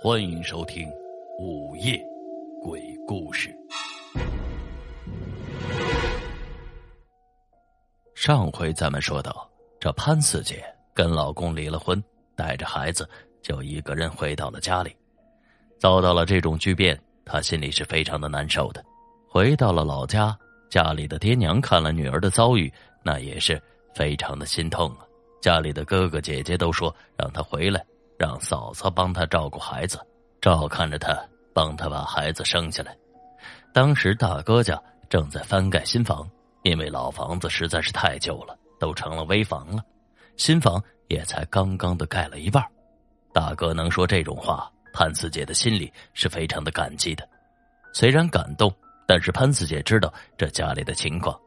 欢迎收听《午夜鬼故事》。上回咱们说到，这潘四姐跟老公离了婚，带着孩子就一个人回到了家里。遭到了这种巨变，她心里是非常的难受的。回到了老家，家里的爹娘看了女儿的遭遇，那也是非常的心痛啊。家里的哥哥姐姐都说让她回来。让嫂嫂帮他照顾孩子，照看着他，帮他把孩子生下来。当时大哥家正在翻盖新房，因为老房子实在是太旧了，都成了危房了。新房也才刚刚的盖了一半。大哥能说这种话，潘四姐的心里是非常的感激的。虽然感动，但是潘四姐知道这家里的情况。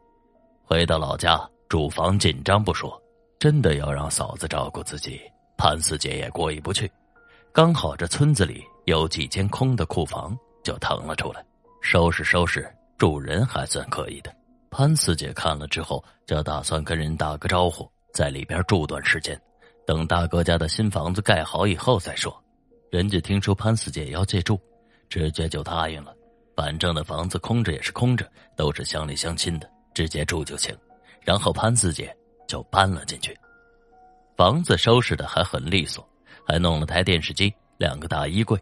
回到老家，住房紧张不说，真的要让嫂子照顾自己。潘四姐也过意不去，刚好这村子里有几间空的库房，就腾了出来，收拾收拾，住人还算可以的。潘四姐看了之后，就打算跟人打个招呼，在里边住段时间，等大哥家的新房子盖好以后再说。人家听说潘四姐要借住，直接就答应了。反正那房子空着也是空着，都是乡里乡亲的，直接住就行。然后潘四姐就搬了进去。房子收拾的还很利索，还弄了台电视机、两个大衣柜。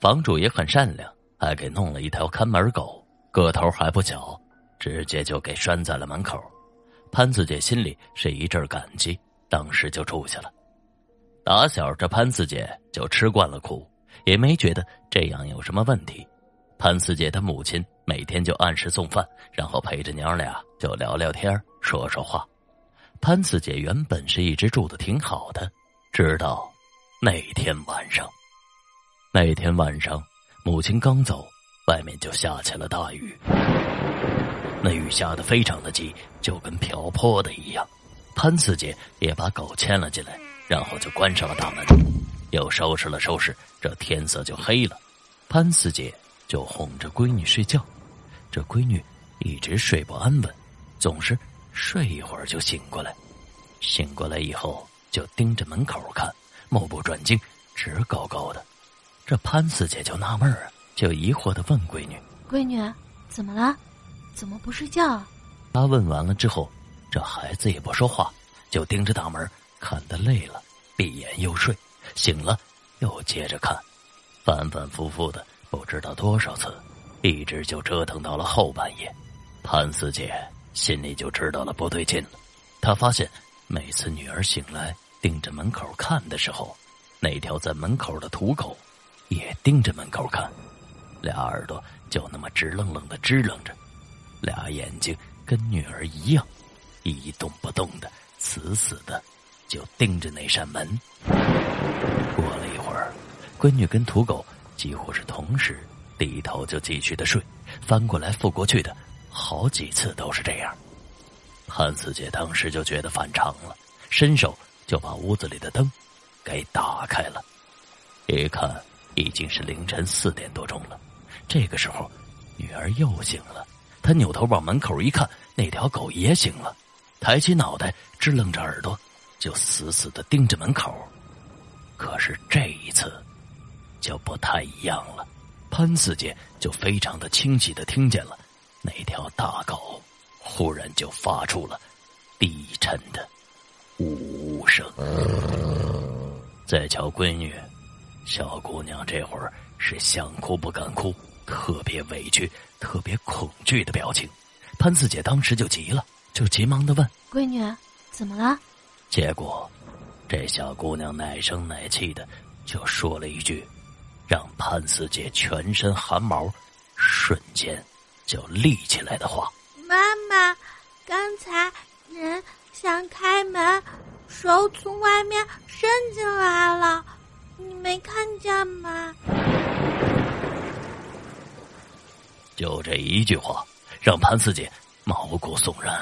房主也很善良，还给弄了一条看门狗，个头还不小，直接就给拴在了门口。潘四姐心里是一阵感激，当时就住下了。打小这潘四姐就吃惯了苦，也没觉得这样有什么问题。潘四姐的母亲每天就按时送饭，然后陪着娘俩就聊聊天，说说话。潘四姐原本是一直住的挺好的，直到那天晚上。那天晚上，母亲刚走，外面就下起了大雨。那雨下的非常的急，就跟瓢泼的一样。潘四姐也把狗牵了进来，然后就关上了大门，又收拾了收拾。这天色就黑了，潘四姐就哄着闺女睡觉。这闺女一直睡不安稳，总是。睡一会儿就醒过来，醒过来以后就盯着门口看，目不转睛，直勾勾的。这潘四姐就纳闷儿啊，就疑惑的问闺女：“闺女，怎么了？怎么不睡觉？”啊她问完了之后，这孩子也不说话，就盯着大门看的累了，闭眼又睡，醒了又接着看，反反复复的不知道多少次，一直就折腾到了后半夜。潘四姐。心里就知道了不对劲了，他发现每次女儿醒来盯着门口看的时候，那条在门口的土狗也盯着门口看，俩耳朵就那么直愣愣的支棱着，俩眼睛跟女儿一样，一动不动的，死死的就盯着那扇门。过了一会儿，闺女跟土狗几乎是同时低头就继续的睡，翻过来覆过去的。好几次都是这样，潘四姐当时就觉得反常了，伸手就把屋子里的灯给打开了。一看已经是凌晨四点多钟了，这个时候女儿又醒了，她扭头往门口一看，那条狗也醒了，抬起脑袋支棱着耳朵，就死死的盯着门口。可是这一次就不太一样了，潘四姐就非常的清晰的听见了。那条大狗忽然就发出了低沉的呜呜声。再瞧闺女，小姑娘这会儿是想哭不敢哭，特别委屈、特别恐惧的表情。潘四姐当时就急了，就急忙的问：“闺女，怎么了？”结果，这小姑娘奶声奶气的就说了一句，让潘四姐全身汗毛瞬间。就立起来的话，妈妈，刚才人想开门，手从外面伸进来了，你没看见吗？就这一句话，让潘四姐毛骨悚然，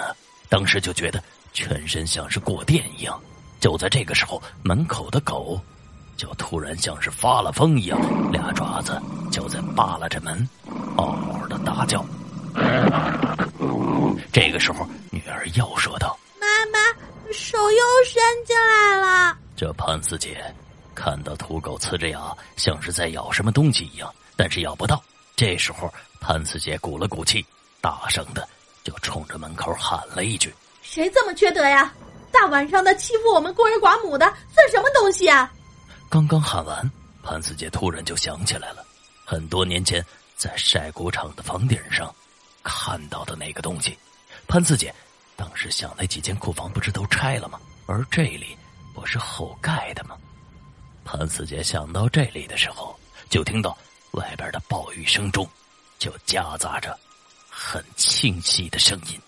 当时就觉得全身像是过电一样。就在这个时候，门口的狗就突然像是发了疯一样，俩爪子就在扒拉着门，嗷嗷的大叫。这个时候，女儿又说道：“妈妈，手又伸进来了。”这潘四姐看到土狗呲着牙，像是在咬什么东西一样，但是咬不到。这时候，潘四姐鼓了鼓气，大声的就冲着门口喊了一句：“谁这么缺德呀？大晚上的欺负我们孤儿寡母的，算什么东西啊？”刚刚喊完，潘四姐突然就想起来了，很多年前在晒谷场的房顶上看到的那个东西。潘四姐当时想，那几间库房不是都拆了吗？而这里不是后盖的吗？潘四姐想到这里的时候，就听到。外边的暴雨声中，就夹杂着很清晰的声音。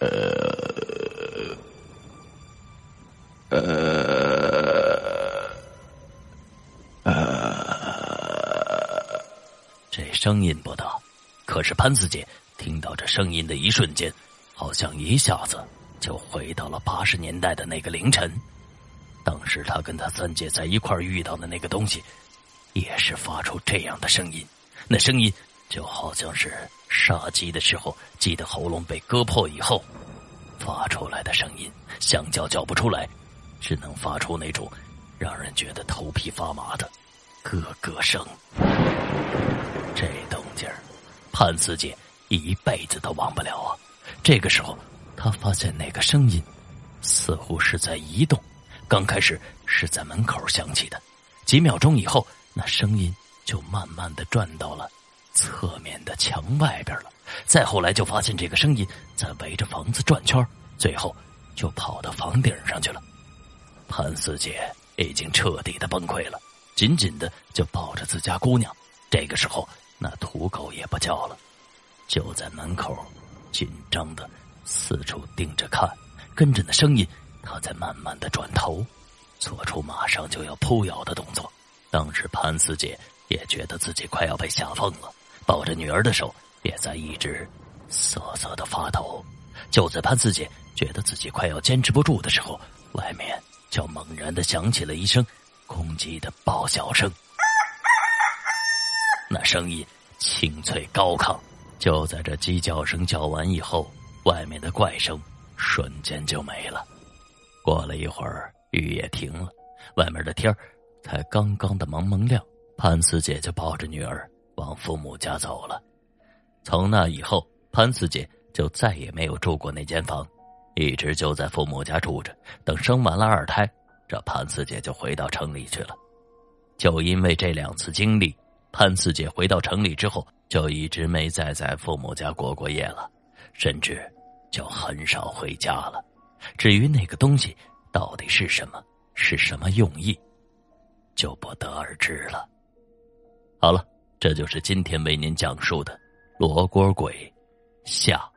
呃，呃，呃，这声音不大，可是潘四姐听到这声音的一瞬间，好像一下子就回到了八十年代的那个凌晨。当时他跟他三姐在一块遇到的那个东西。也是发出这样的声音，那声音就好像是杀鸡的时候鸡的喉咙被割破以后发出来的声音，想叫叫不出来，只能发出那种让人觉得头皮发麻的咯咯声。这动静儿，潘四姐一辈子都忘不了啊！这个时候，他发现那个声音似乎是在移动，刚开始是在门口响起的，几秒钟以后。那声音就慢慢的转到了侧面的墙外边了，再后来就发现这个声音在围着房子转圈，最后就跑到房顶上去了。潘四姐已经彻底的崩溃了，紧紧的就抱着自家姑娘。这个时候，那土狗也不叫了，就在门口紧张的四处盯着看，跟着那声音，他在慢慢的转头，做出马上就要扑咬的动作。当时潘四姐也觉得自己快要被吓疯了，抱着女儿的手也在一直瑟瑟的发抖。就在潘四姐觉得自己快要坚持不住的时候，外面就猛然的响起了一声公鸡的爆笑声。那声音清脆高亢。就在这鸡叫声叫完以后，外面的怪声瞬间就没了。过了一会儿，雨也停了，外面的天。才刚刚的蒙蒙亮，潘四姐就抱着女儿往父母家走了。从那以后，潘四姐就再也没有住过那间房，一直就在父母家住着。等生完了二胎，这潘四姐就回到城里去了。就因为这两次经历，潘四姐回到城里之后，就一直没再在父母家过过夜了，甚至就很少回家了。至于那个东西到底是什么，是什么用意？就不得而知了。好了，这就是今天为您讲述的《罗锅鬼》下。